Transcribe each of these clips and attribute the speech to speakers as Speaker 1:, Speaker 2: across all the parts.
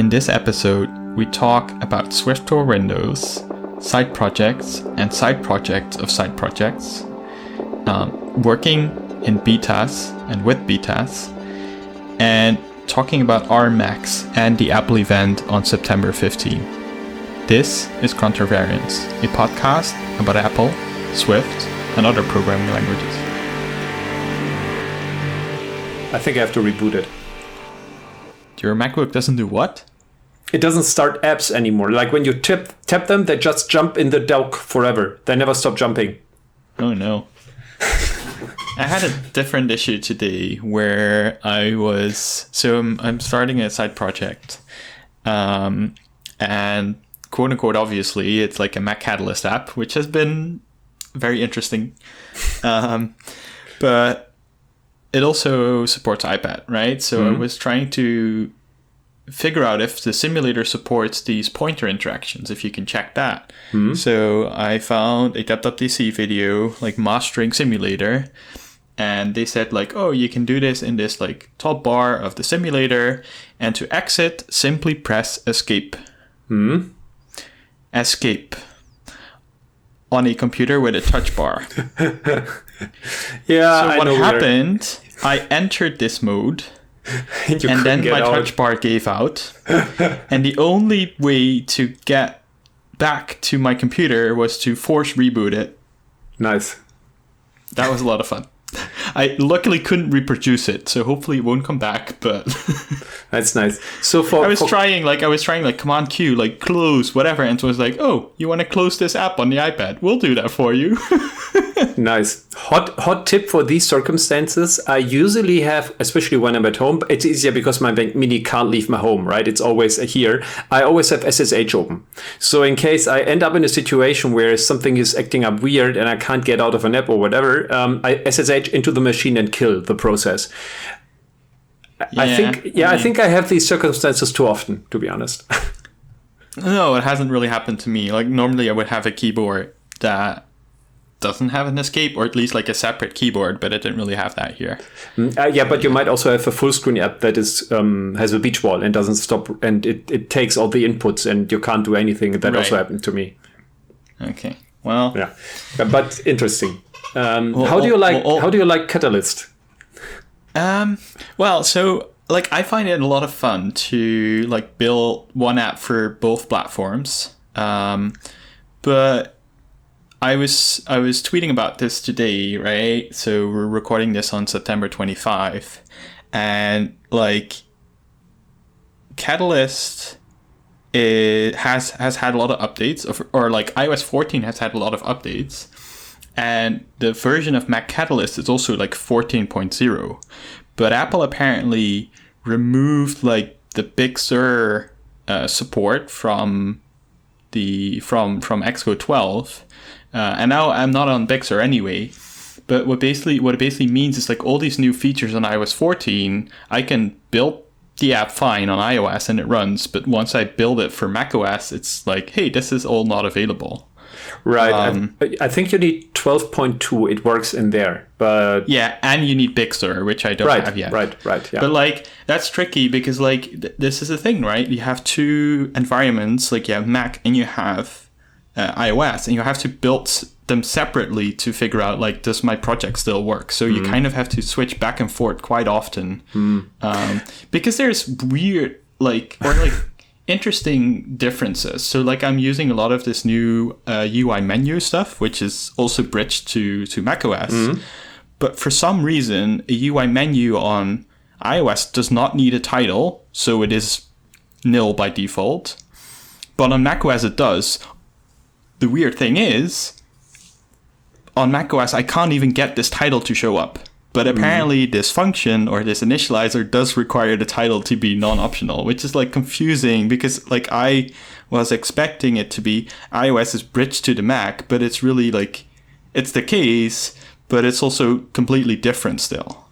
Speaker 1: In this episode, we talk about Swift for Windows, side projects, and side projects of side projects, um, working in betas and with betas, and talking about RMX and the Apple event on September 15. This is Contravariance, a podcast about Apple, Swift, and other programming languages.
Speaker 2: I think I have to reboot it.
Speaker 1: Your MacBook doesn't do what?
Speaker 2: It doesn't start apps anymore. Like when you tap tap them, they just jump in the dock forever. They never stop jumping.
Speaker 1: Oh no. I had a different issue today where I was so I'm, I'm starting a side project, um, and quote unquote obviously it's like a Mac Catalyst app, which has been very interesting, um, but it also supports iPad, right? So I was trying to figure out if the simulator supports these pointer interactions, if you can check that. So I found a WWDC video, like mastering simulator, and they said like, oh, you can do this in this like top bar of the simulator, and to exit, simply press escape. mm Escape. On a computer with a touch bar.
Speaker 2: Yeah,
Speaker 1: So what
Speaker 2: know where-
Speaker 1: happened? I entered this mode and then my
Speaker 2: out.
Speaker 1: touch bar gave out. and the only way to get back to my computer was to force reboot it.
Speaker 2: Nice.
Speaker 1: That was a lot of fun. I luckily couldn't reproduce it, so hopefully it won't come back. But
Speaker 2: That's nice. So far,
Speaker 1: I was
Speaker 2: for-
Speaker 1: trying, like I was trying, like Command Q, like close, whatever, and it was like, oh, you want to close this app on the iPad? We'll do that for you.
Speaker 2: Nice. Hot hot tip for these circumstances. I usually have, especially when I'm at home, it's easier because my Mac Mini can't leave my home, right? It's always here. I always have SSH open. So in case I end up in a situation where something is acting up weird and I can't get out of an app or whatever, um, I SSH into the machine and kill the process. I think, yeah,
Speaker 1: I
Speaker 2: I, think I have these circumstances too often, to be honest.
Speaker 1: no, it hasn't really happened to me. Like normally, I would have a keyboard that doesn't have an escape, or at least like a separate keyboard, but it didn't really have that here.
Speaker 2: Uh, yeah, but you might also have a full screen app that is um, has a beach ball and doesn't stop, and it, it takes all the inputs, and you can't do anything. That also happened to me.
Speaker 1: Okay, well,
Speaker 2: Yeah, but interesting. Um,
Speaker 1: Well,
Speaker 2: how do you like
Speaker 1: well, all-
Speaker 2: how do you like Catalyst?
Speaker 1: Um, well, so like I find it a lot of fun to like build one app for both platforms. Um, but I was I was tweeting about this today, right? So we're recording this on September 25 and like Catalyst it has has had a lot of updates of, or like iOS 14 has had a lot of updates and the version of Mac Catalyst is also like 14.0 but Apple apparently removed like the Big Sur uh, support from the from from Xcode 12 uh, and now I'm not on Big Sur anyway. But what basically what it basically means is like all these new features on iOS 14 I can build the app fine on iOS and it runs but once I build it for macOS it's like hey this is all not available
Speaker 2: Right,
Speaker 1: Um,
Speaker 2: I, I think you need twelve point two. It works in there, but
Speaker 1: yeah and you need Big Sur which I don't
Speaker 2: right,
Speaker 1: have yet
Speaker 2: right, right. Yeah,
Speaker 1: But like that's tricky because like th- this is the thing, right? You have two environments, like you have Mac and you have uh, iOS, and you have to build them separately to figure out like does my project still work? So you kind of have to switch back and forth quite often um, because there's weird like or like interesting differences. So like I'm using a lot of this new uh, UI menu stuff, which is also bridged to to macOS. But for some reason, a UI menu on iOS does not need a title, so it is nil by default. But on macOS it does. The weird thing is, on macOS I can't even get this title to show up. But apparently this function or this initializer does require the title to be non-optional, which is like confusing because like I was expecting it to be iOS is bridged to the Mac, but it's really like it's the case, but it's also completely different still.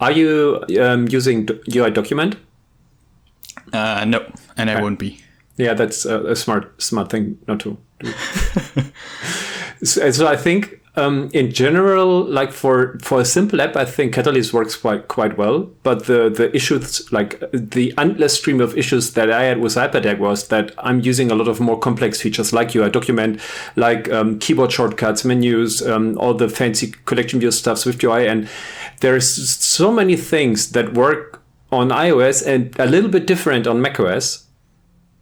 Speaker 2: are you um, using do- UI document?
Speaker 1: Uh, no, and I won't be.
Speaker 2: Yeah, that's a, a smart smart thing not to do. so, so I think um, in general, like for for a simple app, I think Catalyst works quite quite well. But the the issues, like the endless stream of issues that I had with Hyperdeck, was that I'm using a lot of more complex features like UI document, like um, keyboard shortcuts, menus, um, all the fancy collection view stuff, Swift UI, and there's so many things that work on iOS and a little bit different on macOS,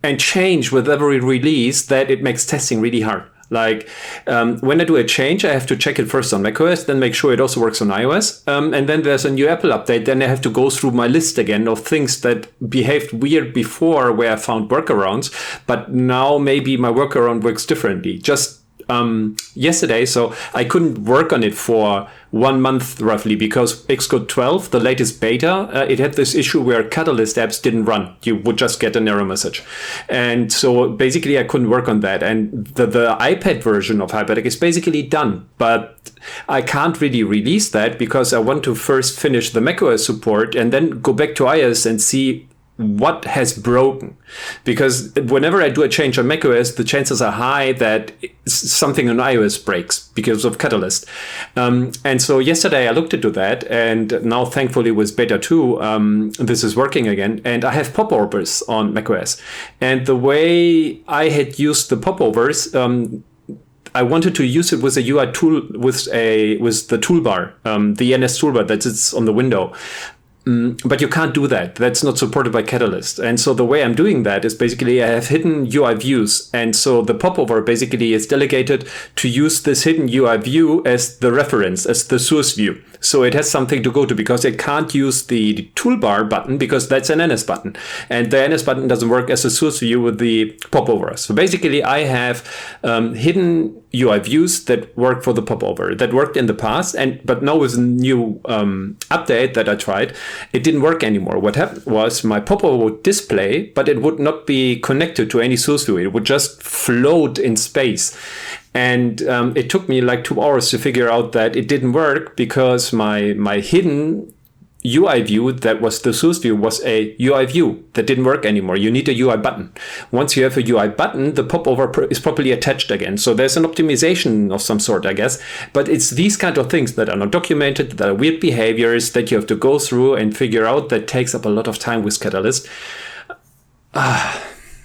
Speaker 2: and change with every release that it makes testing really hard. Like um, when I do a change, I have to check it first on macOS, then make sure it also works on iOS. Um, and then there's a new Apple update. Then I have to go through my list again of things that behaved weird before where I found workarounds. But now maybe my workaround works differently. Just um, yesterday, so I couldn't work on it for one month roughly because Xcode 12, the latest beta, uh, it had this issue where Catalyst apps didn't run. You would just get an error message. And so basically I couldn't work on that. And the, the iPad version of Hyperdeck is basically done, but I can't really release that because I want to first finish the macOS support and then go back to iOS and see what has broken. Because whenever i do a change on macOS the chances are high that something on ios breaks because of catalyst. Um, and so yesterday i looked into that and now thankfully with beta 2 um, this is working again and i have popovers on macOS. And the way i had used the popovers um, I wanted to use it with a UI tool with a with the toolbar, um, the NS toolbar that sits on the window. Mm, but you can't do that. That's not supported by Catalyst. And so the way I'm doing that is basically I have hidden UI views. And so the popover basically is delegated to use this hidden UI view as the reference, as the source view. So it has something to go to because it can't use the toolbar button because that's an NS button. And the NS button doesn't work as a source view with the popover. So basically I have um, hidden UI views that work for the popover that worked in the past. And, but now with a new um, update that I tried, it didn't work anymore. What happened was my popover would display, but it would not be connected to any source view. It would just float in space. And um, it took me like two hours to figure out that it didn't work because my my hidden UI view that was the source view was a UI view that didn't work anymore. You need a UI button. Once you have a UI button, the popover is properly attached again. So there's an optimization of some sort, I guess. But it's these kind of things that are not documented, that are weird behaviors that you have to go through and figure out that takes up a lot of time with Catalyst.
Speaker 1: Uh,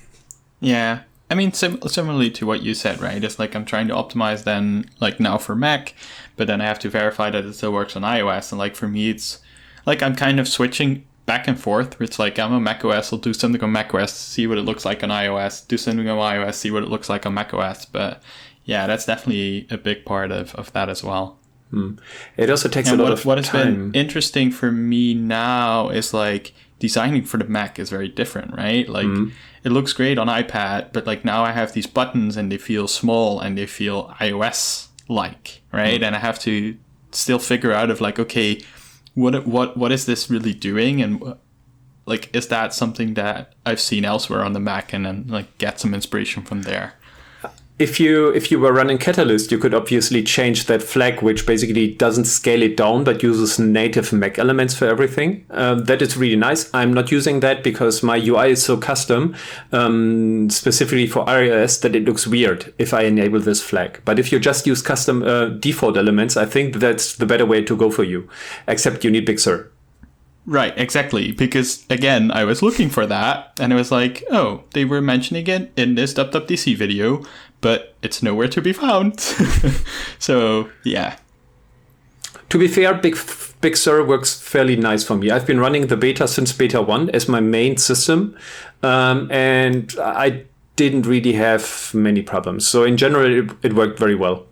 Speaker 1: yeah. I mean, sim- similarly to what you said, right? It's like I'm trying to optimize then, like now for Mac, but then I have to verify that it still works on iOS. And like for me, it's like I'm kind of switching back and forth. It's like I'm a macOS, I'll do something on macOS, see what it looks like on iOS, do something on iOS, see what it looks like on macOS. But yeah, that's definitely a big part of, of that as well.
Speaker 2: Hmm. It also takes and a lot
Speaker 1: what,
Speaker 2: of
Speaker 1: what has
Speaker 2: time.
Speaker 1: been interesting for me now is like designing for the Mac is very different, right? Like mm. it looks great on iPad, but like now I have these buttons and they feel small and they feel iOS like, right? Mm. And I have to still figure out of like, okay, what what what is this really doing and uh, like is that something that I've seen elsewhere on the Mac and then like get some inspiration from there?
Speaker 2: If you if you were running Catalyst, you could obviously change that flag, which basically doesn't scale it down but uses native Mac elements for everything. Um, that is really nice. I'm not using that because my UI is so custom, um, specifically for iOS, that it looks weird if I enable this flag. But if you just use custom uh, default elements, I think that's the better way to go for you. Except you need Big Sur.
Speaker 1: Right, exactly. Because again, I was looking for that, and it was like, oh, they were mentioning it in this WWDC video, but it's nowhere to be found. so yeah.
Speaker 2: To be fair, Big Big Sur works fairly nice for me. I've been running the beta since beta one as my main system, um, and I didn't really have many problems. So in general, it, it worked very well.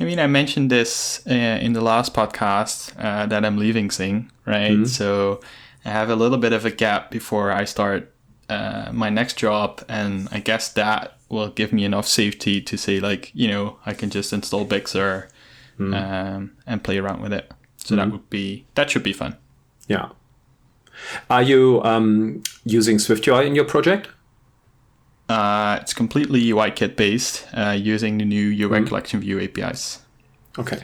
Speaker 1: I mean, I mentioned this uh, in the last podcast uh, that I'm leaving Xing, right? Mm-hmm. So I have a little bit of a gap before I start uh, my next job, and I guess that will give me enough safety to say like you know I can just install Big Sur mm. um, and play around with it. So mm. that would be that should be fun.
Speaker 2: Yeah. Are you um, using SwiftUI in your project?
Speaker 1: Uh, it's completely UIKit based, uh, using the new UI mm. collection view APIs.
Speaker 2: Okay.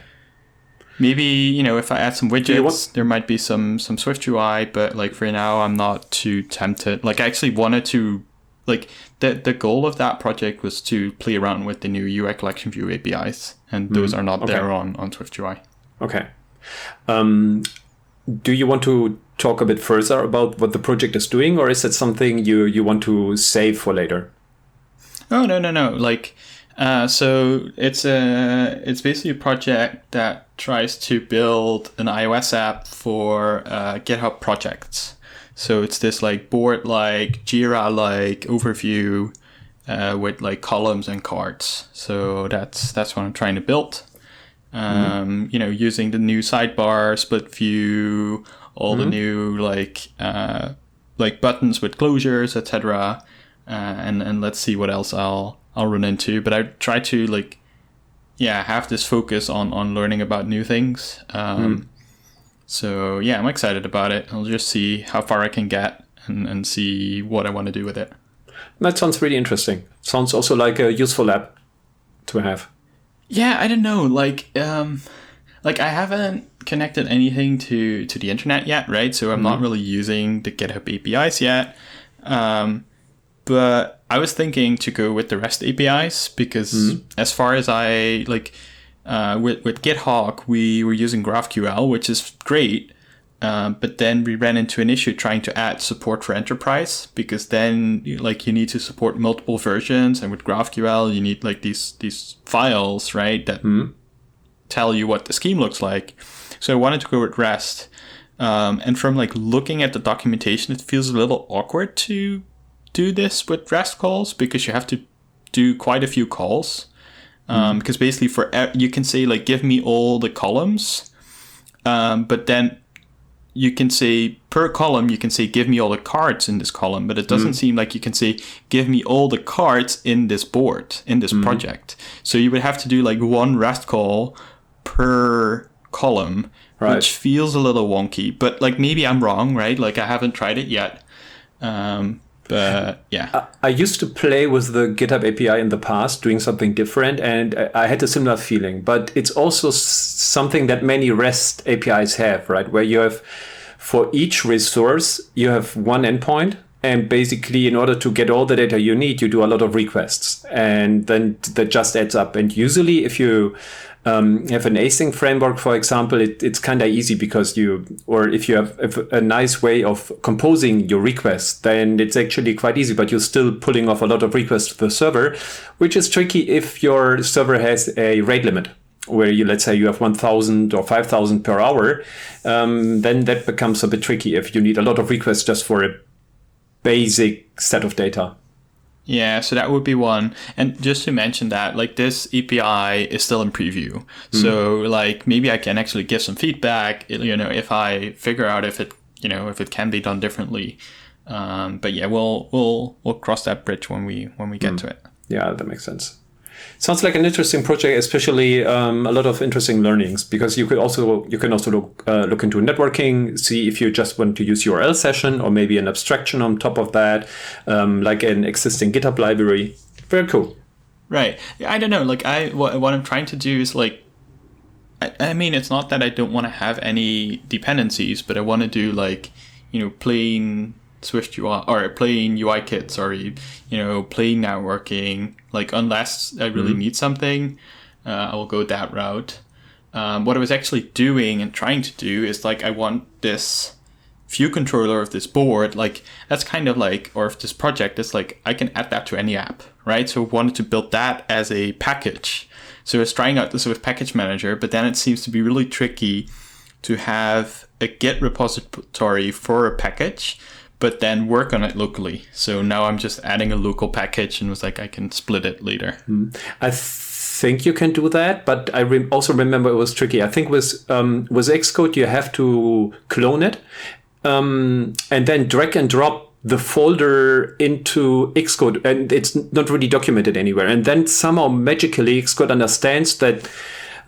Speaker 1: Maybe you know if I add some widgets, want- there might be some some Swift UI, but like for now, I'm not too tempted. Like I actually wanted to like the the goal of that project was to play around with the new UI collection view APIs, and those are not
Speaker 2: okay.
Speaker 1: there on on Swift UI.
Speaker 2: Okay. Um, do you want to talk a bit further about what the project is doing, or is that something you you want to save for later?
Speaker 1: Oh no no no! Like, uh, so it's a it's basically a project that tries to build an iOS app for uh, GitHub projects. So it's this like board like Jira like overview uh, with like columns and cards. So that's that's what I'm trying to build. Um, You know, using the new sidebar, split view, all the new like uh, like buttons with closures, etc. Uh, and and let's see what else I'll I'll run into. But I try to like yeah have this focus on on learning about new things. Um, So yeah, I'm excited about it. I'll just see how far I can get and, and see what I want to do with it.
Speaker 2: That sounds really interesting. Sounds also like a useful app to have.
Speaker 1: Yeah, I don't know. Like, um, like I haven't connected anything to to the internet yet, right? So I'm not really using the GitHub APIs yet. Um, but I was thinking to go with the REST APIs because, as far as I like, uh, with with GitHawk, we were using GraphQL, which is great. Um, but then we ran into an issue trying to add support for enterprise because then like you need to support multiple versions and with GraphQL you need like these these files right that tell you what the scheme looks like. So I wanted to go with REST. Um, and from like looking at the documentation, it feels a little awkward to do this with REST calls because you have to do quite a few calls. Um, Because basically, for you can say like, give me all the columns, um, but then you can say per column you can say give me all the cards in this column but it doesn't seem like you can say give me all the cards in this board in this project. So you would have to do like one rest call per column
Speaker 2: Right.
Speaker 1: which feels a little wonky but like maybe i'm wrong right? Like i haven't tried it yet. Um but yeah
Speaker 2: I used to play with the GitHub API in the past, doing something different, and I- had a similar feeling. But it's also something that many REST APIs have, right? Where you have, for each resource, you have one endpoint. And basically, in order to get all the data you need, you do a lot of requests. And then that just adds up. And usually, if you um, have an async framework, for example, it, it's kind of easy because you, or if you have if a nice way of composing your requests, then it's actually quite easy, but you're still pulling off a lot of requests to the server, which is tricky if your server has a rate limit. Where you, let's say, you have 1,000 or 5,000 per hour, um, then that becomes a bit tricky if you need a lot of requests just for a basic set of data.
Speaker 1: Yeah, so that would be one. And just to mention that, like this API is still in preview. So like maybe I can actually give some feedback, you know, if I figure out if it, you know, if it can be done differently. Um, but yeah, we'll we'll we'll cross that bridge when we when we get to it.
Speaker 2: Yeah, that makes sense. Sounds like an interesting project, especially um, a lot of interesting learnings because you could also you can also look uh, look into networking, see if you just want to use URL session or maybe an abstraction on top of that, um, like an existing GitHub library. Very cool.
Speaker 1: Right. I don't know. Like I what, what I'm trying to do is like I, mean it's not that I don't want to have any dependencies, but I want to do like, you know, plain Swift UI or plain UI kit, sorry, you know, plain networking. Like unless I really need something, uh, I will go that route. Um, what I was actually doing and trying to do is like I want this view controller of this board, like that's kind of like, or if this project is like, I can add that to any app, right? So I wanted to build that as a package. So I was trying out this with Package Manager, but then it seems to be really tricky to have a Git repository for a package, but then work on it locally. So now I'm just adding a local package and was like, I can split it later.
Speaker 2: I think you can do that, but I rem- also remember it was tricky. I think with um, with Xcode you have to clone it um, and then drag and drop the folder into Xcode, and it's not really documented anywhere. And then somehow magically Xcode understands that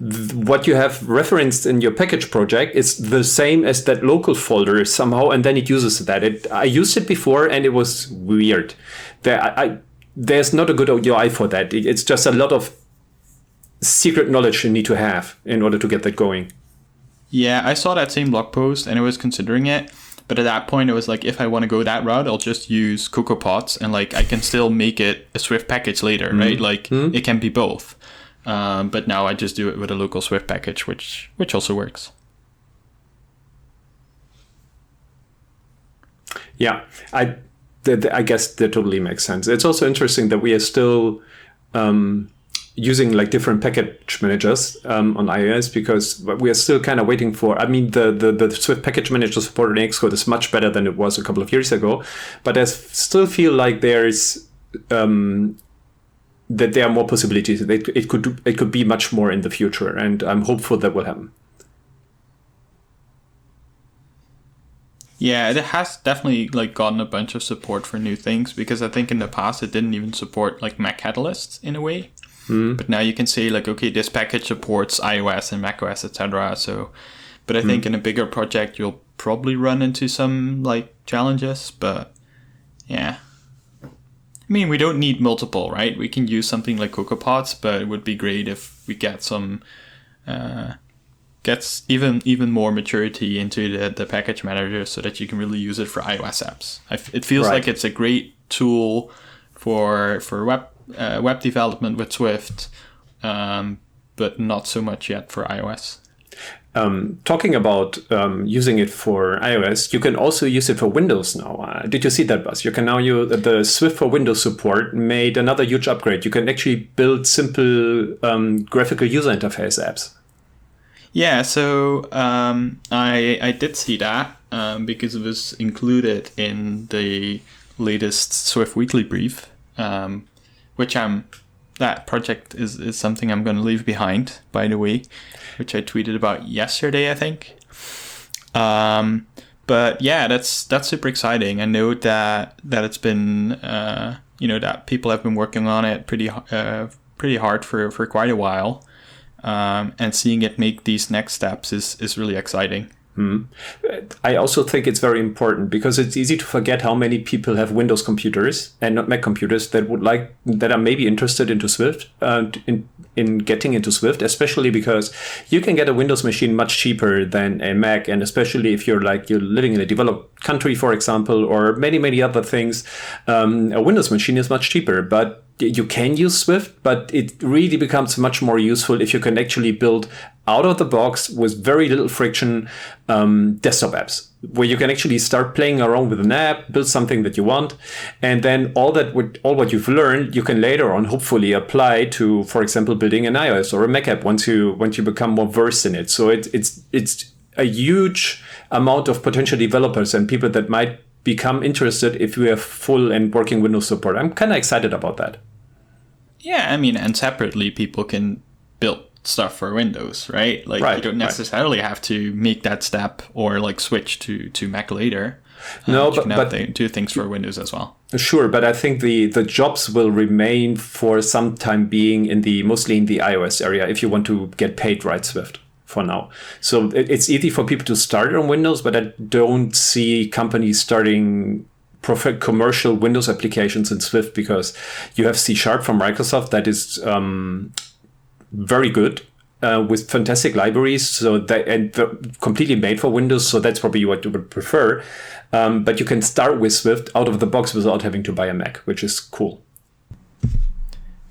Speaker 2: th- what you have referenced in your package project is the same as that local folder somehow, and then it uses that. It, I used it before, and it was weird. There, I, I, there's not a good UI for that. It- It's just a lot of secret knowledge you need to have in order to get that going.
Speaker 1: Yeah, I saw that same blog post and I was considering it, But at that point, it was like, if I want to go that route, I'll just use CocoaPods and like I can still make it a Swift package later,
Speaker 2: Mm-hmm.
Speaker 1: right? Like it can be both. Um, but now I just do it with a local Swift package, which which also works.
Speaker 2: Yeah, I, I guess that totally makes sense. It's also interesting that we are still um, using like different package managers um, on iOS because we are still kind of waiting for. I mean, the, the the Swift package manager support in Xcode is much better than it was a couple of years ago, but I still feel like there's um, that there are more possibilities. It, it could do- it could be much more in the future, and I'm hopeful that will happen.
Speaker 1: Yeah, it has definitely like gotten a bunch of support for new things because I think in the past it didn't even support like Mac Catalyst in a way. Hmm. But now you can say like, okay, this package supports iOS and macOS, etc. So, but I think hmm. in a bigger project you'll probably run into some like challenges. But yeah, mean we don't need multiple, right? We can use something like Cocoa CocoaPods, but it would be great if we get some uh, gets even even more maturity into the, the package manager so that you can really use it for iOS apps. I f it feels
Speaker 2: Right.
Speaker 1: like it's a great tool for for web uh, web development with Swift, um, but not so much yet for iOS.
Speaker 2: Um, talking about um, using it for iOS, you can also use it for Windows now. Uh, did you see that, Bas? You can now use the Swift for Windows support made another huge upgrade. You can actually build simple um, graphical user interface apps.
Speaker 1: Yeah, so um, I I did see that um, because it was included in the latest Swift Weekly Brief, um, which I'm that project is, is something I'm going to leave behind. By the way, which I tweeted about yesterday, I think. Um, but yeah, that's that's super exciting. I know that that it's been uh, you know that people have been working on it pretty uh, pretty hard for for quite a while um, and seeing it make these next steps is is really exciting.
Speaker 2: I also think it's very important because it's easy to forget how many people have Windows computers and not Mac computers that would like that are maybe interested into Swift uh, in in getting into Swift, especially because you can get a Windows machine much cheaper than a Mac, and especially if you're like you're living in a developed country, for example, or many many other things, um, a Windows machine is much cheaper, but you can use Swift, but it really becomes much more useful if you can actually build out of the box with very little friction um, desktop apps where you can actually start playing around with an app, build something that you want, and then all that would, all what you've learned, you can later on hopefully apply to, for example, building an iOS or a Mac app once you once you become more versed in it. So it, it's it's a huge amount of potential developers and people that might become interested if we have full and working Windows support. I'm kind of excited about that.
Speaker 1: Yeah, I mean, and separately, people can build stuff for Windows, right? Like
Speaker 2: Right,
Speaker 1: you don't
Speaker 2: right.
Speaker 1: necessarily have to make that step or like switch to to Mac later. Uh,
Speaker 2: No,
Speaker 1: you
Speaker 2: but-
Speaker 1: can
Speaker 2: but-
Speaker 1: do things for Windows as well.
Speaker 2: Sure, but I think the the jobs will remain for some time being in the mostly in the iOS area if you want to get paid right Swift for now. So it, it's easy for people to start on Windows, but I don't see companies starting commercial Windows applications in Swift because you have C Sharp from Microsoft that is um, very good. Uh, with fantastic libraries, so that and completely made for Windows, so that's probably what you would prefer. Um, but you can start with Swift out of the box without having to buy a Mac, which is cool.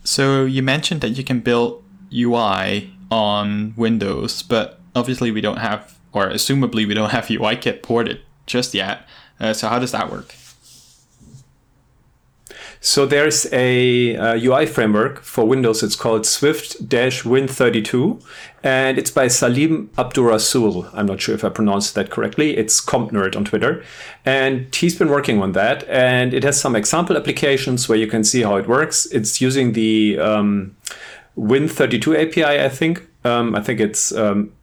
Speaker 1: So you mentioned that you can build UI on Windows, but obviously we don't have, or assumably we don't have UIKit ported just yet. Uh, so how does that work?
Speaker 2: So there's a uh, UI framework for Windows. It's called Swift-Win32, and it's by Saleem Abdulrasool. I'm not sure if I pronounced that correctly. It's Comp Nerd on Twitter, and he's been working on that. And it has some example applications where you can see how it works. It's using the um, Win32 API, I think. Um, I think it's um,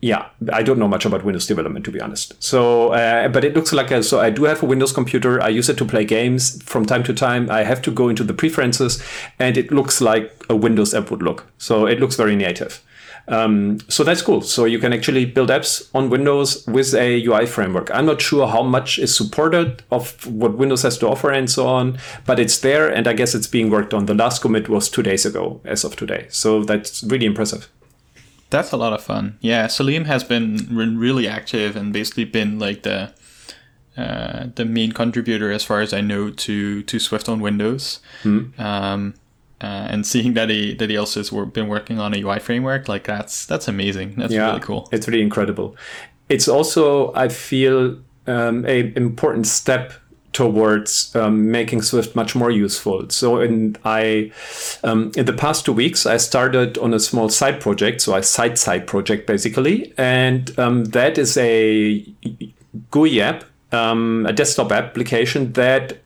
Speaker 2: yeah, I don't know much about Windows development to be honest. So, uh, but it looks like a, so I do have a Windows computer. I use it to play games from time to time. I have to go into the preferences, and it looks like a Windows app would look. So it looks very native. Um, so that's cool. So you can actually build apps on Windows with a UI framework. I'm not sure how much is supported of what Windows has to offer and so on, but it's there, and I guess it's being worked on. The last commit was two days ago, as of today. So that's really impressive.
Speaker 1: That's a lot of fun. Yeah, Saleem has been really active and basically been like the uh, the main contributor, as far as I know, to to Swift on Windows.
Speaker 2: Hmm.
Speaker 1: Um, uh, and seeing that he that he also has been working on a UI framework, like that's that's amazing. That's
Speaker 2: yeah,
Speaker 1: really cool.
Speaker 2: It's really incredible. It's also I feel um, a important step towards um, making Swift much more useful. So, in I um, in the past two weeks, I started on a small side project, so a side side project basically, and um, that is a GUI app, um, a desktop application that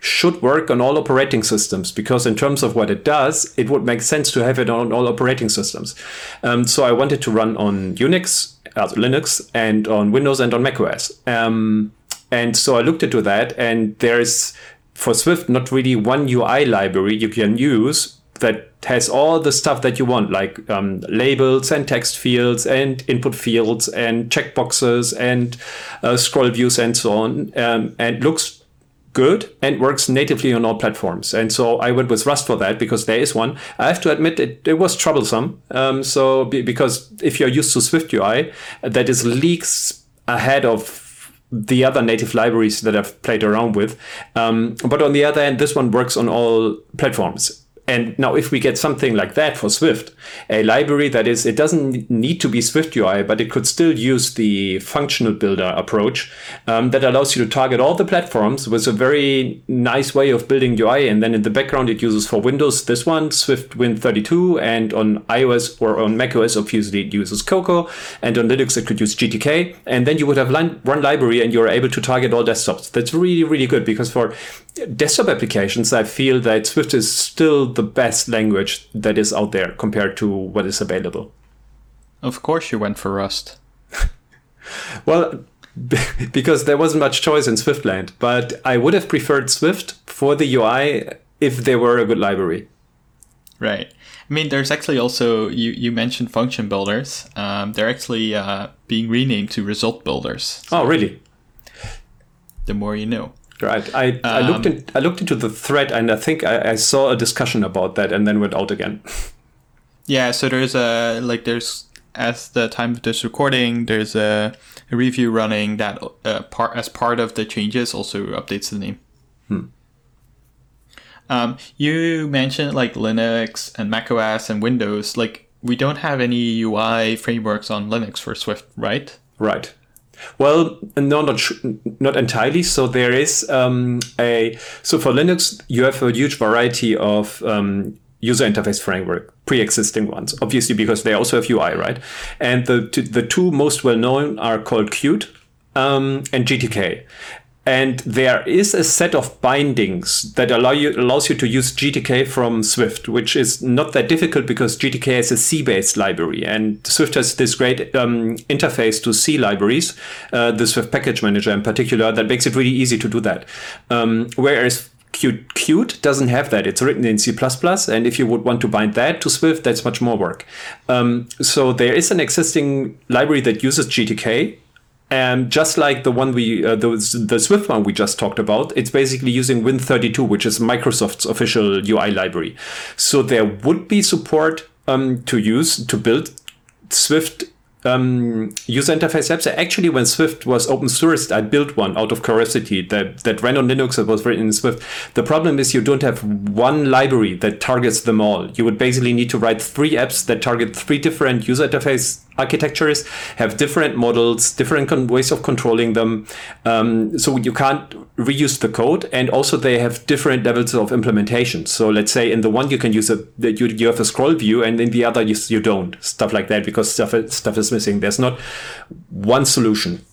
Speaker 2: should work on all operating systems because in terms of what it does it would make sense to have it on all operating systems. Um, so i wanted to run on unix uh, linux and on windows and on macos um, and so I looked into that, and there's for Swift not really one UI library you can use that has all the stuff that you want, like um, labels and text fields and input fields and checkboxes and uh, scroll views and so on, um, and looks good and works natively on all platforms. And so I went with Rust for that because there is one. I have to admit it, it was troublesome. Um, so because if you're used to Swift UI, that is leaks ahead of the other native libraries that I've played around with. Um, but on the other hand, this one works on all platforms. And now, if we get something like that for Swift, a library that is, it doesn't need to be Swift UI, but it could still use the functional builder approach um, that allows you to target all the platforms with a very nice way of building UI. And then in the background, it uses for Windows this one, Swift Win32, and on iOS or on macOS, obviously, it uses Cocoa, and on Linux, it could use GTK. And then you would have one library and you're able to target all desktops. That's really, really good because for desktop applications, I feel that Swift is still the best language that is out there compared to what is available.
Speaker 1: Of course, you went for Rust.
Speaker 2: well, because there wasn't much choice in Swiftland, but I would have preferred Swift for the UI if there were a good library.
Speaker 1: Right. I mean, there's actually also you you mentioned function builders. Um, they're actually uh, being renamed to result builders.
Speaker 2: So oh, really?
Speaker 1: The more you know.
Speaker 2: Right. I, I looked in, I looked into the thread and I think I, I saw a discussion about that and then went out again.
Speaker 1: yeah. So there's a like there's as the time of this recording there's a, a review running that uh, part as part of the changes also updates the name.
Speaker 2: Hmm.
Speaker 1: Um, you mentioned like Linux and macOS and Windows. Like we don't have any UI frameworks on Linux for Swift, right?
Speaker 2: Right. Well, no, not not entirely. So there is um, a so for Linux you have a huge variety of um, user interface framework, pre-existing ones, obviously because they also have UI, right? And the the two most well known are called Qt um, and GTK. And there is a set of bindings that allow you allows you to use GTK from Swift, which is not that difficult because GTK is a C-based library, and Swift has this great um, interface to C libraries, uh, the Swift Package Manager in particular, that makes it really easy to do that. Um, whereas Qt, Qt doesn't have that. It's written in C++, and if you would want to bind that to Swift, that's much more work. Um, so there is an existing library that uses GTK, and just like the one we, uh, the, the Swift one we just talked about, it's basically using Win32, which is Microsoft's official UI library. So there would be support um, to use to build Swift um, user interface apps. Actually, when Swift was open sourced, I built one out of curiosity that, that ran on Linux that was written in Swift. The problem is you don't have one library that targets them all. You would basically need to write three apps that target three different user interface architectures have different models, different con- ways of controlling them. Um, so you can't reuse the code, and also they have different levels of implementation. So let's say in the one you can use a you, you have a scroll view, and in the other you, you don't stuff like that because stuff stuff is missing. There's not one solution.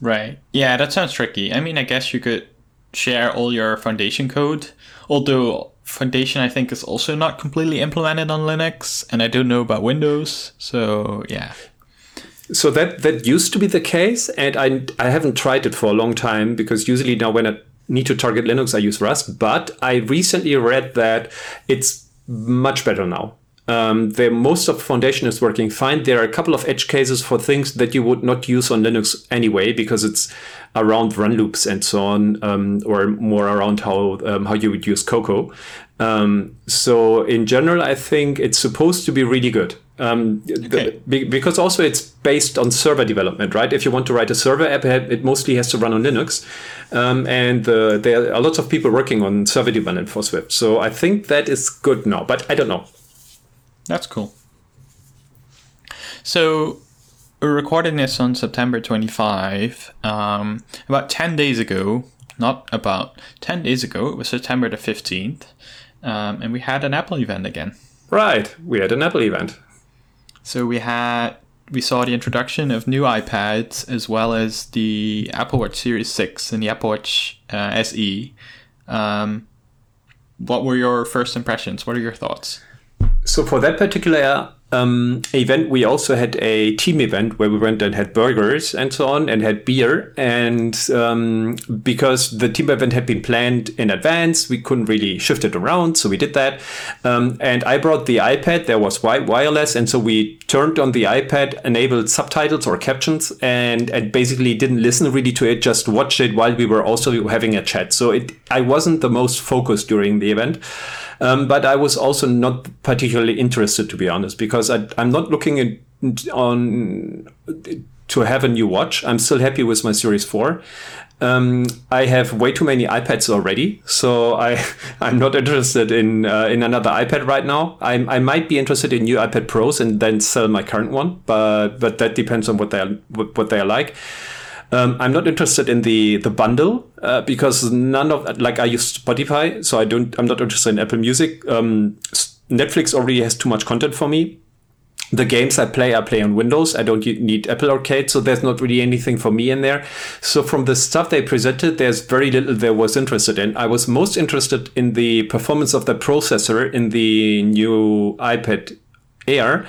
Speaker 1: Right. Yeah, that sounds tricky. I mean, I guess you could share all your foundation code, although Foundation, I think, is also not completely implemented on Linux, and I don't know about Windows. So yeah.
Speaker 2: So that that used to be the case, and I I haven't tried it for a long time because usually now when I need to target Linux, I use Rust. But I recently read that it's much better now. Um, the most of Foundation is working fine. There are a couple of edge cases for things that you would not use on Linux anyway, because it's around run loops and so on, um, or more around how um, how you would use Cocoa. Um, so in general, I think it's supposed to be really good. Um,
Speaker 1: Okay.
Speaker 2: be- because also it's based on server development, right? If you want to write a server app, it it mostly has to run on Linux, um, and uh, there are lots of people working on server development for Swift. So I think that is good now, but I don't know.
Speaker 1: That's cool. So we're recording this on September 25. Um, about 10 days ago, not about 10 days ago, it was September the 15th, um, and we had an Apple event again.
Speaker 2: Right, we had an Apple event.
Speaker 1: So we had we saw the introduction of new iPads as well as the Apple Watch Series 6 and the Apple Watch uh, SE. Um, what were your first impressions? What are your thoughts?
Speaker 2: So for that particular um, event, we also had a team event where we went and had burgers and so on, and had beer. And um, because the team event had been planned in advance, we couldn't really shift it around, so we did that. Um, and I brought the iPad. There was wi- wireless, and so we turned on the iPad, enabled subtitles or captions, and and basically didn't listen really to it, just watched it while we were also having a chat. So it I wasn't the most focused during the event. Um, but I was also not particularly interested, to be honest, because I, I'm not looking at, on to have a new watch. I'm still happy with my Series 4. Um, I have way too many iPads already, so I I'm not interested in uh, in another iPad right now. I, I might be interested in new iPad Pros and then sell my current one, but but that depends on what they are what they are like. Um, I'm not interested in the the bundle uh, because none of like I use Spotify, so I don't. I'm not interested in Apple Music. Um, Netflix already has too much content for me. The games I play, I play on Windows. I don't need Apple Arcade, so there's not really anything for me in there. So from the stuff they presented, there's very little there was interested in. I was most interested in the performance of the processor in the new iPad Air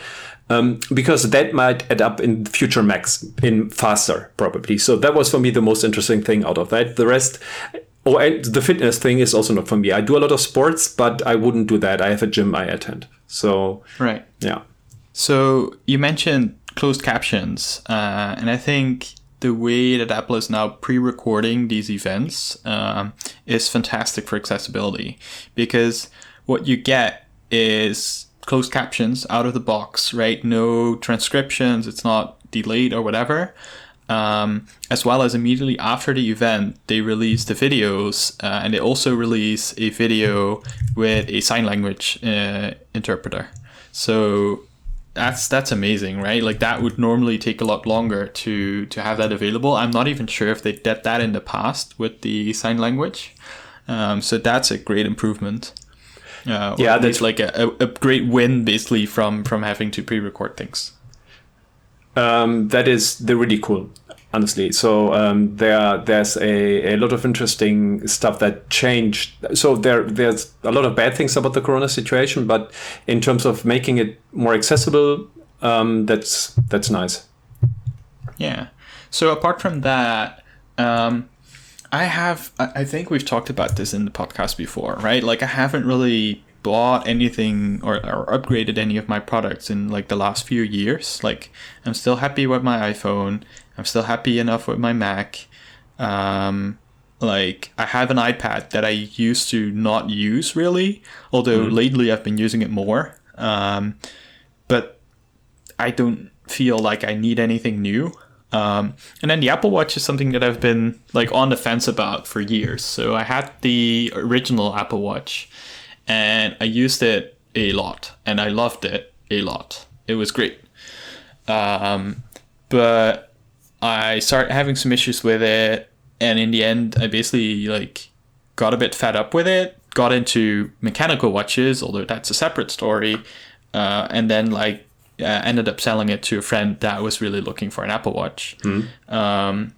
Speaker 2: um, because that might add up in future Macs in faster probably. So that was for me the most interesting thing out of that. The rest, oh, and the fitness thing is also not for me. I do a lot of sports, but I wouldn't do that. I have a gym I attend. So
Speaker 1: Right.
Speaker 2: yeah,
Speaker 1: So you mentioned closed captions, uh, and I think the way that Apple is now pre-recording these events um, is fantastic for accessibility because what you get is closed captions out of the box, right? No transcriptions. It's not delayed or whatever. Um, as well as immediately after the event, they release the videos, uh, and they also release a video with a sign language uh, interpreter. So that's that's amazing, right? Like that would normally take a lot longer to to have that available. I'm not even sure if they did that in the past with the sign language. Um, so that's a great improvement. Uh,
Speaker 2: Yeah,
Speaker 1: that's like a, a, great win basically from from having to pre-record things.
Speaker 2: um, that is they're really cool. Honestly, so um, there there's a, a lot of interesting stuff that changed. So there there's a lot of bad things about the Corona situation, but in terms of making it more accessible, um, that's that's nice.
Speaker 1: Yeah. So apart from that, um, I have. I think we've talked about this in the podcast before, right? Like I haven't really bought anything or, or upgraded any of my products in like the last few years. Like I'm still happy with my iPhone. I'm still happy enough with my Mac. Um, like I have an iPad that I used to not use really, although lately I've been using it more. Um, but I don't feel like I need anything new. Um, and then the Apple Watch is something that I've been like on the fence about for years. So I had the original Apple Watch, and I used it a lot, and I loved it a lot. It was great. Um, but I started having some issues with it, and in the end, I basically like got a bit fed up with it. Got into mechanical watches, although that's a separate story, uh, and then like uh, ended up selling it to a friend that was really looking for an Apple Watch. Um,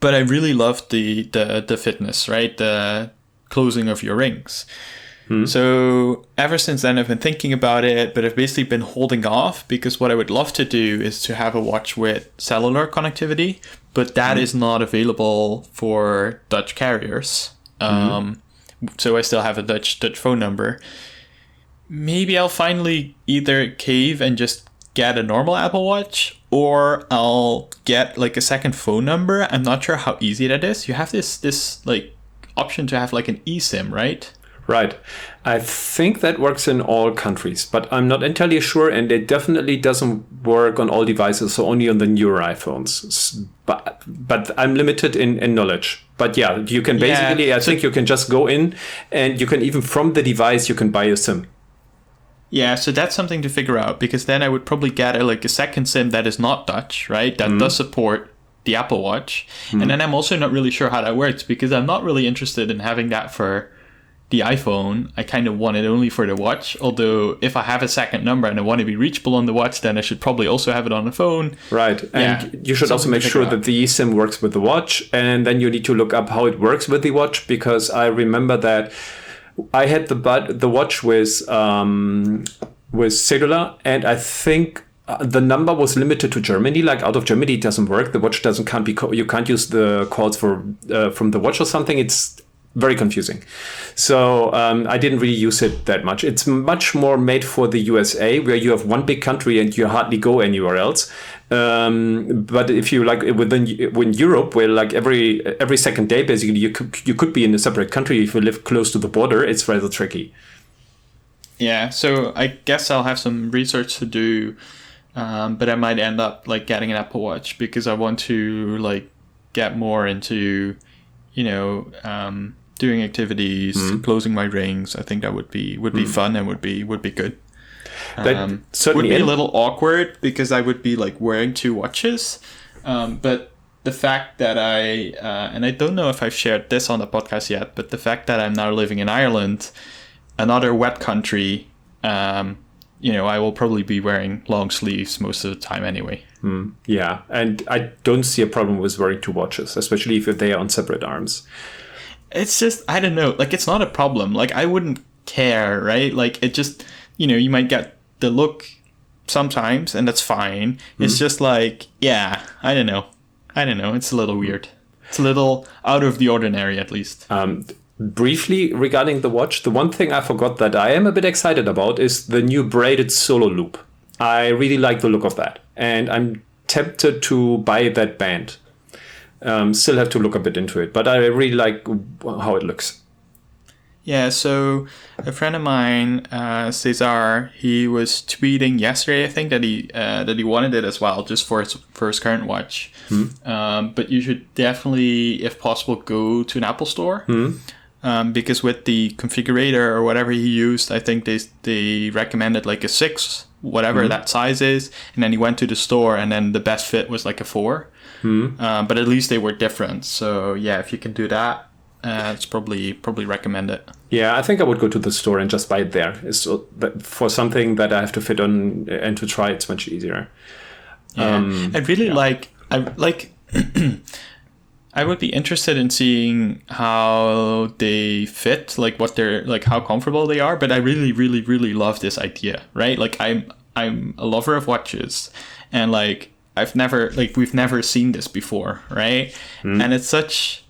Speaker 1: but I really loved the the the fitness, right? The closing of your rings. So ever since then, I've been thinking about it, but I've basically been holding off because what I would love to do is to have a watch with cellular connectivity, but that is not available for Dutch carriers. Um, so I still have a Dutch Dutch phone number. Maybe I'll finally either cave and just get a normal Apple Watch, or I'll get like a second phone number. I'm not sure how easy that is. You have this this like option to have like an eSIM, right?
Speaker 2: Right. I think that works in all countries, but I'm not entirely sure, and it definitely doesn't work on all devices, so only on the newer iPhones. But but I'm limited in, in knowledge. But yeah, you can basically, yeah, I think you can just go in, and you can even from the device you can buy a SIM.
Speaker 1: Yeah, so that's something to figure out because then I would probably get a, like a second SIM that is not Dutch, right? That mm. does support the Apple Watch, mm. and then I'm also not really sure how that works because I'm not really interested in having that for the iPhone, I kind of want it only for the watch. Although, if I have a second number and I want to be reachable on the watch, then I should probably also have it on the phone.
Speaker 2: Right. And yeah, you should also make sure that the eSIM works with the watch. And then you need to look up how it works with the watch because I remember that I had the but the watch with um, with cellular, and I think uh, the number was limited to Germany. Like out of Germany, it doesn't work. The watch doesn't can't be you can't use the calls for uh, from the watch or something. It's very confusing. So um, I didn't really use it that much. It's much more made for the USA, where you have one big country and you hardly go anywhere else. Um, but if you like within in Europe, where like every every second day, basically you could you could be in a separate country if you live close to the border. It's rather tricky.
Speaker 1: Yeah, so I guess I'll have some research to do, um, but I might end up like getting an Apple Watch because I want to like get more into, you know, um, doing activities, mm. closing my rings. I think that would be would be mm. fun and would be would be good.
Speaker 2: That um, would
Speaker 1: be a little awkward because I would be like wearing two watches, um, but the fact that I uh, and I don't know if I've shared this on the podcast yet, but the fact that I'm now living in Ireland, another wet country, um, you know, I will probably be wearing long sleeves most of the time anyway.
Speaker 2: Mm, yeah, and I don't see a problem with wearing two watches, especially if they are on separate arms
Speaker 1: it's just I don't know. Like it's not a problem. Like I wouldn't care, right? Like it just you know you might get the look sometimes, and that's fine. Mm-hmm. It's just like yeah, I don't know. I don't know. It's a little weird. It's a little out of the ordinary, at least.
Speaker 2: Um, briefly regarding the watch, the one thing I forgot that I am a bit excited about is the new braided solo loop. I really like the look of that, and I'm tempted to buy that band. Um, still have to look a bit into it, but I really like how it looks.
Speaker 1: Yeah, so a friend of mine, uh, Cesar, he was tweeting yesterday, I think, that he uh, that he wanted it as well, just for his for his current watch. Mm-hmm. Um, but you should definitely, if possible, go to an Apple store. Mm-hmm. Um, because with the configurator or whatever he used, I think they they recommended like a six, whatever mm-hmm. that size is, and then he went to the store, and then the best fit was like a four. Mm-hmm. Uh, but at least they were different. So yeah, if you can do that, uh, it's probably probably recommend it.
Speaker 2: Yeah, I think I would go to the store and just buy it there. It's for something that I have to fit on and to try. It's much easier.
Speaker 1: Yeah. Um, I really yeah. like. I like. I would be interested in seeing how they fit, like what they're like, how comfortable they are. But I really, really, really love this idea, right? Like I'm, I'm a lover of watches, and like I've never like we've never seen this before, right? Mm. And it's such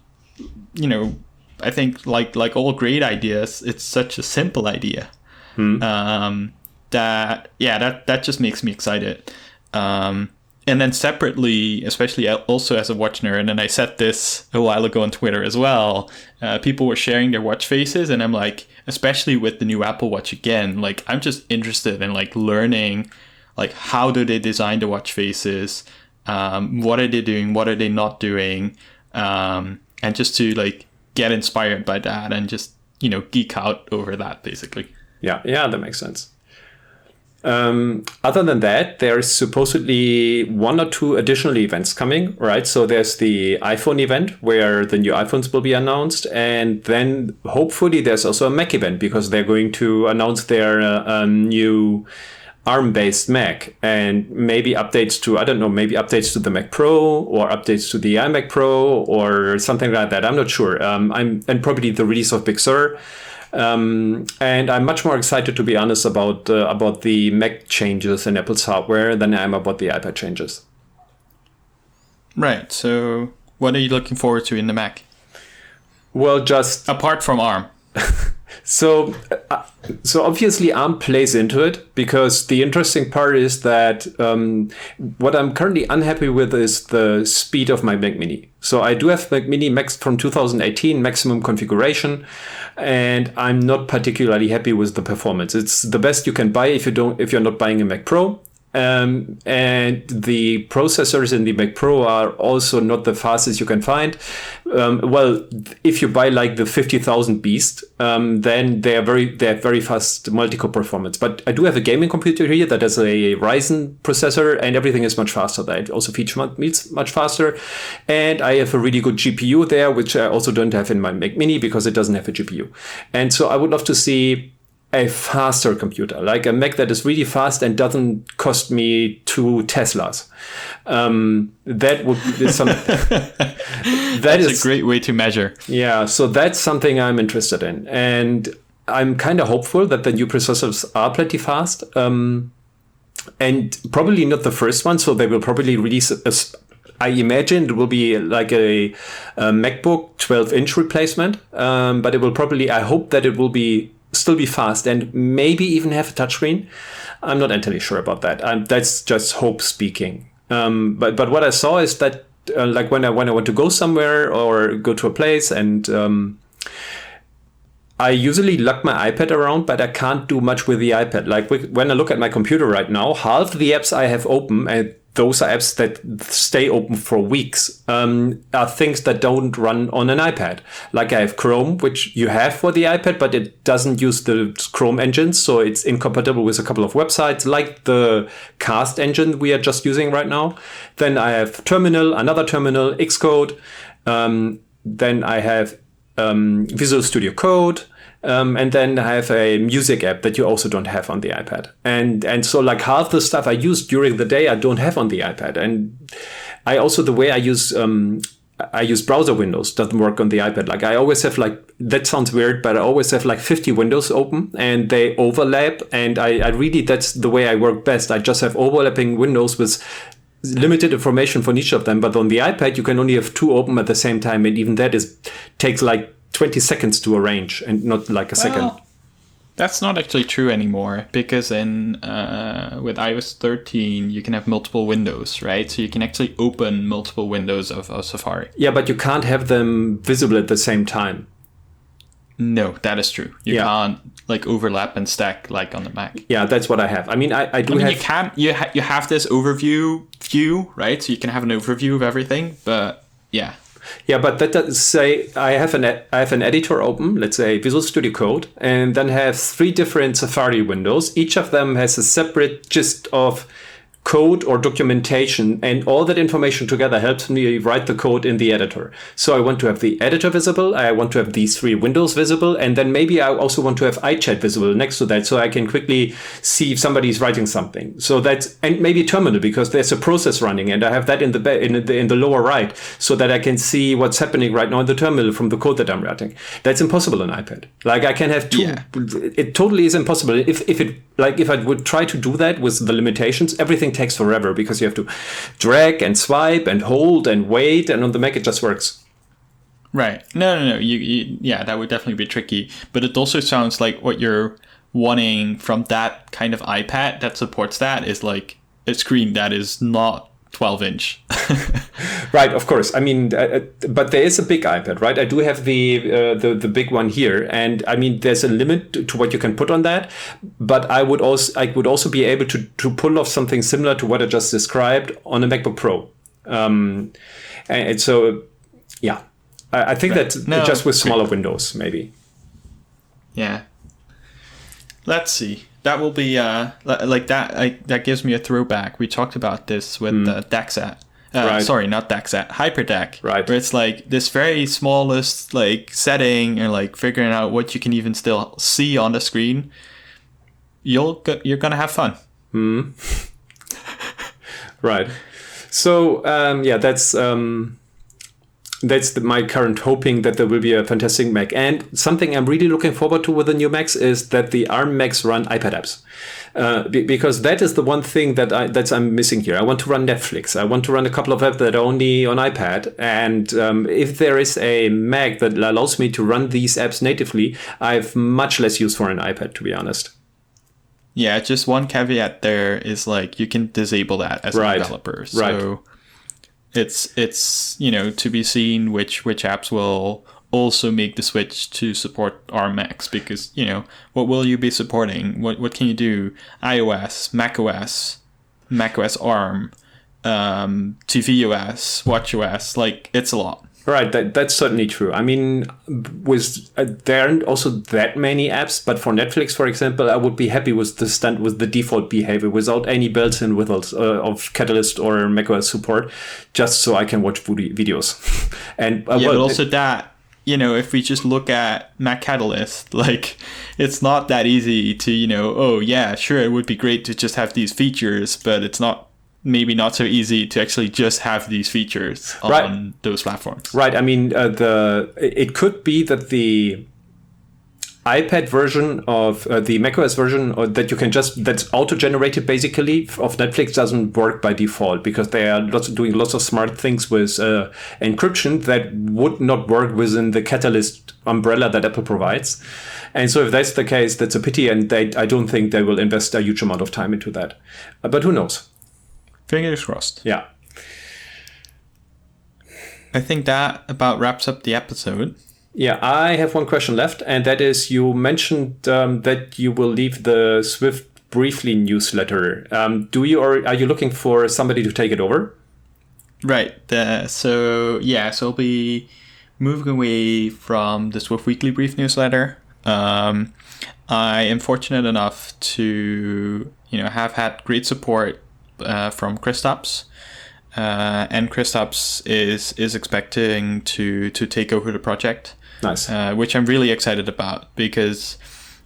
Speaker 1: you know, I think like like all great ideas, it's such a simple idea. Mm. Um that yeah, that that just makes me excited. Um and then separately, especially also as a watch nerd, and then I said this a while ago on Twitter as well. Uh, people were sharing their watch faces, and I'm like, especially with the new Apple Watch again, like I'm just interested in like learning like how do they design the watch faces um, what are they doing what are they not doing um, and just to like get inspired by that and just you know geek out over that basically
Speaker 2: yeah yeah that makes sense um, other than that, there's supposedly one or two additional events coming, right? So there's the iPhone event where the new iPhones will be announced, and then hopefully there's also a Mac event because they're going to announce their uh, um, new ARM-based Mac and maybe updates to I don't know maybe updates to the Mac Pro or updates to the iMac Pro or something like that. I'm not sure. Um, I'm and probably the release of Big Sur. Um, and I'm much more excited to be honest about uh, about the Mac changes in Apple's hardware than I am about the iPad changes.
Speaker 1: Right. So, what are you looking forward to in the Mac?
Speaker 2: Well, just
Speaker 1: apart from ARM.
Speaker 2: so uh, so obviously ARM plays into it because the interesting part is that um, what I'm currently unhappy with is the speed of my Mac Mini. So I do have Mac Mini Max from 2018 maximum configuration, and I'm not particularly happy with the performance. It's the best you can buy if you don't if you're not buying a Mac Pro. Um, and the processors in the Mac Pro are also not the fastest you can find. Um, well, if you buy like the 50,000 beast, um, then they are very they have very fast multi-core performance. But I do have a gaming computer here that has a Ryzen processor, and everything is much faster. That also feature much, much faster, and I have a really good GPU there, which I also don't have in my Mac Mini because it doesn't have a GPU. And so I would love to see a faster computer, like a Mac that is really fast and doesn't cost me two Teslas. Um, that would be some. that
Speaker 1: that's is, a great way to measure.
Speaker 2: Yeah, so that's something I'm interested in, and I'm kind of hopeful that the new processors are pretty fast. Um, and probably not the first one, so they will probably release a, I imagine it will be like a, a MacBook 12 inch replacement, um, but it will probably, I hope that it will be still be fast and maybe even have a touchscreen. I'm not entirely sure about that. That's just hope speaking. Um, but but what I saw is that uh, like when I when I want to go somewhere or go to a place and um, I usually lug my iPad around, but I can't do much with the iPad. Like when I look at my computer right now, half the apps I have open and those are apps that stay open for weeks um, are things that don't run on an iPad. Like I have Chrome, which you have for the iPad, but it doesn't use the Chrome engine, so it's incompatible with a couple of websites, like the Cast engine we are just using right now. Then I have Terminal, another Terminal, Xcode. Um, then I have um, Visual Studio Code. Um, and then I have a music app that you also don't have on the iPad. And and so like half the stuff I use during the day I don't have on the iPad. And I also the way I use um, I use browser windows doesn't work on the iPad. Like I always have like that sounds weird, but I always have like 50 windows open and they overlap. And I, I really that's the way I work best. I just have overlapping windows with limited information for each of them. But on the iPad you can only have two open at the same time, and even that is takes like 20 seconds to arrange and not like a well, second.
Speaker 1: That's not actually true anymore because in uh, with iOS 13 you can have multiple windows, right? So you can actually open multiple windows of, of Safari.
Speaker 2: Yeah, but you can't have them visible at the same time.
Speaker 1: No, that is true. You yeah. can't like overlap and stack like on the Mac.
Speaker 2: Yeah, that's what I have. I mean, I, I do I mean,
Speaker 1: have. You can you ha- you have this overview view, right? So you can have an overview of everything, but yeah,
Speaker 2: yeah, but that does say I have an I have an editor open, let's say Visual Studio Code, and then have three different Safari windows. Each of them has a separate gist of code or documentation and all that information together helps me write the code in the editor. So I want to have the editor visible, I want to have these three windows visible, and then maybe I also want to have iChat visible next to that so I can quickly see if somebody is writing something. So that's and maybe terminal because there's a process running and I have that in the in the in the lower right so that I can see what's happening right now in the terminal from the code that I'm writing. That's impossible on iPad. Like I can have two yeah. it totally is impossible. If if it like if I would try to do that with the limitations, everything takes forever because you have to drag and swipe and hold and wait, and on the Mac it just works.
Speaker 1: Right. No, no, no. You, you, yeah, that would definitely be tricky. But it also sounds like what you're wanting from that kind of iPad that supports that is like a screen that is not 12 inch.
Speaker 2: right, of course. I mean, uh, uh, but there is a big iPad, right? I do have the, uh, the the big one here, and I mean, there's a limit to what you can put on that. But I would also I would also be able to to pull off something similar to what I just described on a MacBook Pro. Um, and so, yeah, I, I think right. that no, just with smaller windows, maybe.
Speaker 1: Yeah. Let's see that will be uh, like that. I, that gives me a throwback. We talked about this with mm. uh, Deckset. Uh, right. Sorry, not Deckset, Hyperdeck.
Speaker 2: Right.
Speaker 1: Where it's like this very smallest like setting and like figuring out what you can even still see on the screen. You'll go, you're gonna have fun.
Speaker 2: Hmm. right. So um, yeah, that's um, that's the, my current hoping that there will be a fantastic Mac. And something I'm really looking forward to with the new Macs is that the ARM Macs run iPad apps. Uh, be, because that is the one thing that I that I'm missing here. I want to run Netflix. I want to run a couple of apps that are only on iPad. And um, if there is a Mac that allows me to run these apps natively, I have much less use for an iPad, to be honest.
Speaker 1: Yeah, just one caveat there is like you can disable that as
Speaker 2: Right.
Speaker 1: a developer. So
Speaker 2: Right.
Speaker 1: It's it's you know to be seen which which apps will also make the switch to support Macs because you know what will you be supporting? What what can you do? iOS, macOS, macOS ARM, um, tvOS, watchOS. Like it's a lot.
Speaker 2: Right, that, that's certainly true. I mean, with uh, there aren't also that many apps, but for Netflix, for example, I would be happy with the stand with the default behavior without any built-in wizards uh, of Catalyst or macOS support, just so I can watch videos. and uh,
Speaker 1: Yeah,
Speaker 2: well,
Speaker 1: but also that you know, if we just look at Mac Catalyst, like it's not that easy to you know, oh yeah, sure, it would be great to just have these features, but it's not maybe not so easy to actually just have these features on
Speaker 2: Right.
Speaker 1: those platforms.
Speaker 2: Right. I mean, uh, the it could be that the iPad version of uh, the macOS version or that you can just that's auto-generated basically of Netflix doesn't work by default because they are lots doing lots of smart things with uh, encryption that would not work within the Catalyst umbrella that Apple provides. And so, if that's the case, that's a pity, and they, I don't think they will invest a huge amount of time into that. Uh, but who knows?
Speaker 1: Fingers crossed.
Speaker 2: Yeah.
Speaker 1: I think that about wraps up the episode.
Speaker 2: Yeah, I have one question left, and that is you mentioned um, that you will leave the Swift Briefly newsletter. Um, do you or are you looking for somebody to take it over?
Speaker 1: Right. The, so yeah, so I'll be moving away from the Swift Weekly Brief newsletter. Um, I am fortunate enough to you know have had great support uh, from Kristaps. Uh, and Kristaps is is expecting to to take over the project,
Speaker 2: Nice.
Speaker 1: uh, which I'm really excited about because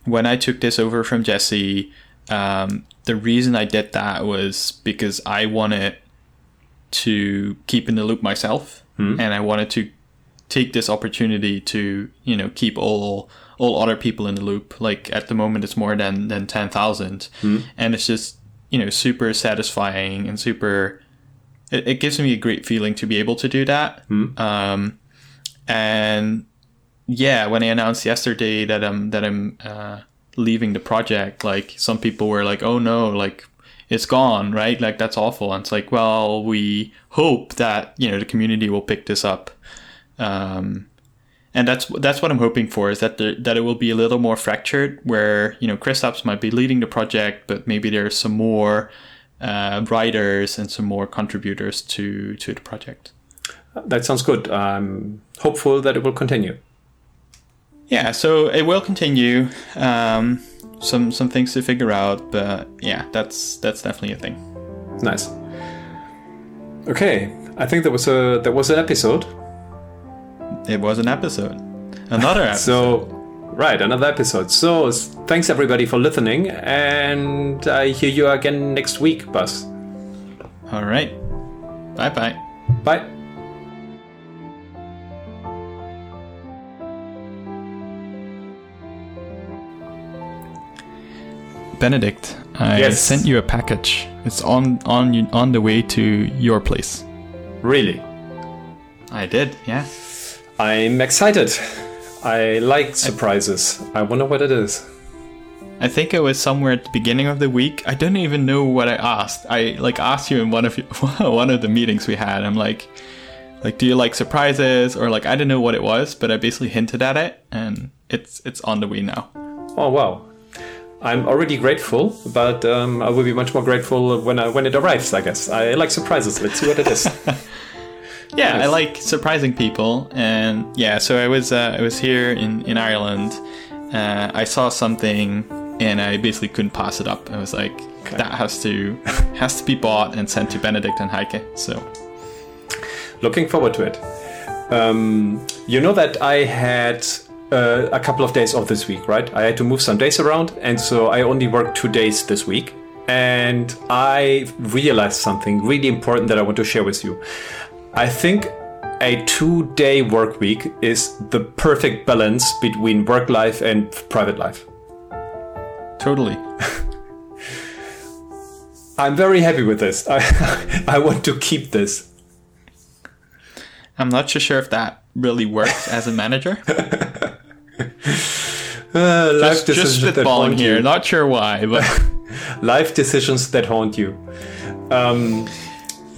Speaker 1: when I took this over from Jesse, um, the reason I did that was because I wanted to keep in the loop myself, and I wanted to take this opportunity to you know keep all all other people in the loop. Like at the moment, it's more than than ten thousand, and it's just you know super satisfying and super. It, it gives me a great feeling to be able to do that. Um, and yeah, when I announced yesterday that I'm that I'm uh, leaving the project, like some people were like, "Oh no, like it's gone, right? Like that's awful." And it's like, well, we hope that you know the community will pick this up, um, and that's that's what I'm hoping for is that the, that it will be a little more fractured, where you know Kristaps might be leading the project, but maybe there's some more uh, writers and some more contributors to to the project.
Speaker 2: that sounds good. I'm hopeful that it will continue.
Speaker 1: Yeah, so it will continue. Um, some some things to figure out, but yeah, that's that's definitely a thing.
Speaker 2: Nice. Okay, I think that was a that was an episode.
Speaker 1: It was an episode, another episode.
Speaker 2: So, right, another episode. So, thanks everybody for listening, and I hear you again next week, Bas.
Speaker 1: All right, bye bye.
Speaker 2: Bye.
Speaker 1: Benedict, I
Speaker 2: Yes.
Speaker 1: sent you a package. It's on on on the way to your place.
Speaker 2: Really,
Speaker 1: I did, yeah.
Speaker 2: I'm excited. I like surprises. I wonder what it is.
Speaker 1: I think it was somewhere at the beginning of the week. I don't even know what I asked. I like asked you in one of you, one of the meetings we had. I'm like, like, do you like surprises or like I don't know what it was, but I basically hinted at it, and it's it's on the way now.
Speaker 2: Oh wow. I'm already grateful, but um, I will be much more grateful when I, when it arrives. I guess I like surprises. Let's see what it is.
Speaker 1: Yeah, I like surprising people, and yeah. So I was uh, I was here in in Ireland. Uh, I saw something, and I basically couldn't pass it up. I was like, that has to has to be bought and sent to Benedict and Heike. So
Speaker 2: Looking forward to it. Um, you know that I had uh, a couple of days off this week, right? I had to move some days around, and so I only worked two days this week. And I realized something really important that I want to share with you. I think a two day work week is the perfect balance between work life and private life.
Speaker 1: Totally.
Speaker 2: I'm very happy with this. I, I want to keep this.
Speaker 1: I'm not so sure if that really works as a manager.
Speaker 2: Uh, life
Speaker 1: just, just
Speaker 2: decisions that
Speaker 1: spitballing here.
Speaker 2: you.
Speaker 1: Not sure why, but
Speaker 2: life decisions that haunt you. Um,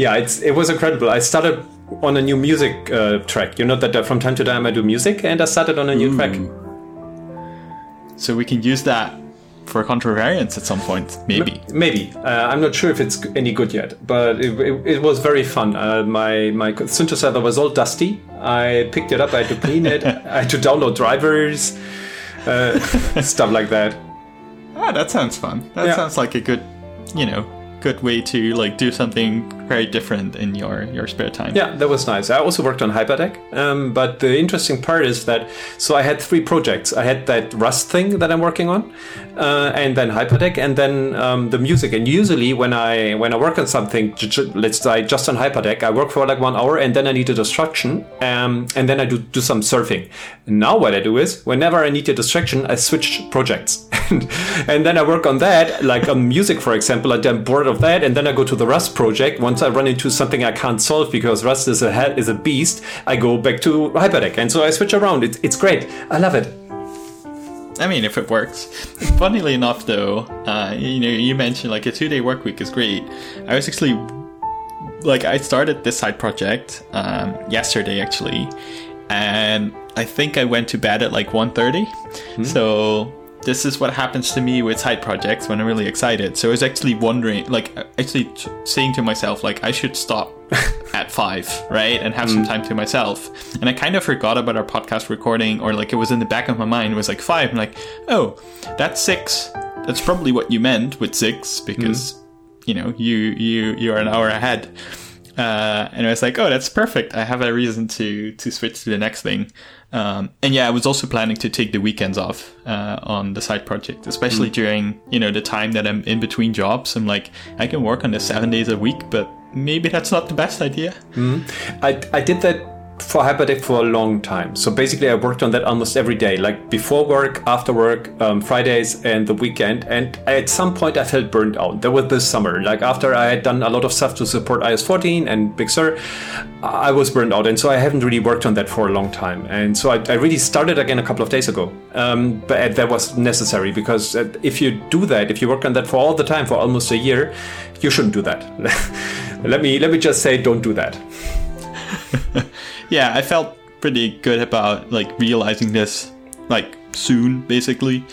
Speaker 2: yeah, it's it was incredible. I started on a new music uh, track. You know that uh, from time to time I do music, and I started on a new track.
Speaker 1: so we can use that for contravariance at some point, maybe.
Speaker 2: Maybe uh, I'm not sure if it's any good yet, but it, it, it was very fun. Uh, my my synthesizer was all dusty. I picked it up. I had to clean it. I had to download drivers, uh, stuff like that.
Speaker 1: Ah, that sounds fun. That
Speaker 2: Yeah.
Speaker 1: sounds like a good, you know, good way to like do something very different in your your spare time.
Speaker 2: Yeah, that was nice. I also worked on Hyperdeck, um, but the interesting part is that so I had three projects. I had that Rust thing that I'm working on, uh, and then Hyperdeck, and then um, the music. And usually, when I when I work on something, let's say just on Hyperdeck, I work for like one hour, and then I need a distraction, um, and then I do do some surfing. Now what I do is, whenever I need a distraction, I switch projects, and, and then I work on that, like on music, for example. I'm bored of that, and then I go to the Rust project. Once I run into something I can't solve because Rust is a he- is a beast, I go back to Hyperdeck, and so I switch around. It's it's great. I love it.
Speaker 1: I mean, if it works. Funnily enough, though, uh, you know, you mentioned like a two-day work week is great. I was actually like, I started this side project um, yesterday actually, and I think I went to bed at like 1.30. So this is what happens to me with side projects when I'm really excited. So I was actually wondering, like, uh, actually t- saying to myself, like, I should stop at five, right, and have some mm. time to myself. And I kind of forgot about our podcast recording, or like it was in the back of my mind. It was like five. I'm like, oh, that's six. That's probably what you meant with six, because mm. you know you you you're an hour ahead. Uh, and I was like, oh, that's perfect. I have a reason to to switch to the next thing. Um, and yeah, I was also planning to take the weekends off uh, on the side project, especially during you know the time that I'm in between jobs. I'm like, I can work on this seven days a week, but maybe that's not the best idea.
Speaker 2: I, I did that for Hyperdeck for a long time. So basically, I worked on that almost every day, like before work, after work, um, Fridays, and the weekend. And at some point, I felt burned out. That was this summer. Like after I had done a lot of stuff to support iOS 14 and Big Sur, I was burned out. And so I haven't really worked on that for a long time. And so I, I really started again a couple of days ago. Um, but that was necessary because uh, if you do that, if you work on that for all the time, for almost a year, you shouldn't do that. let me let me just say, don't do that.
Speaker 1: yeah, I felt pretty good about like realizing this like soon, basically,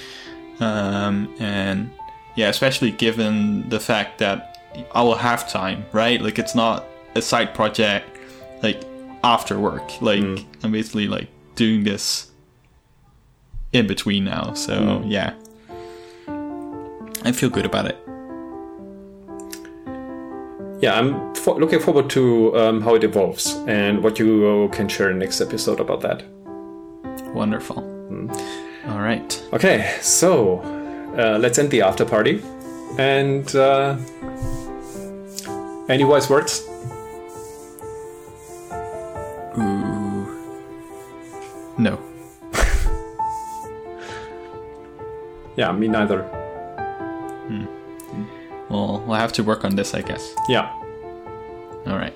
Speaker 1: um, and yeah, especially given the fact that I will have time, right? Like it's not a side project like after work. Like I'm basically like doing this in between now. So yeah, I feel good about it.
Speaker 2: Yeah, I'm fo- looking forward to um, how it evolves and what you can share in next episode about that.
Speaker 1: Wonderful. All right.
Speaker 2: Okay, so uh, let's end the after party. And uh, any wise words?
Speaker 1: No.
Speaker 2: Yeah, me neither.
Speaker 1: Well, we'll have to work on this, I guess.
Speaker 2: Yeah.
Speaker 1: All right.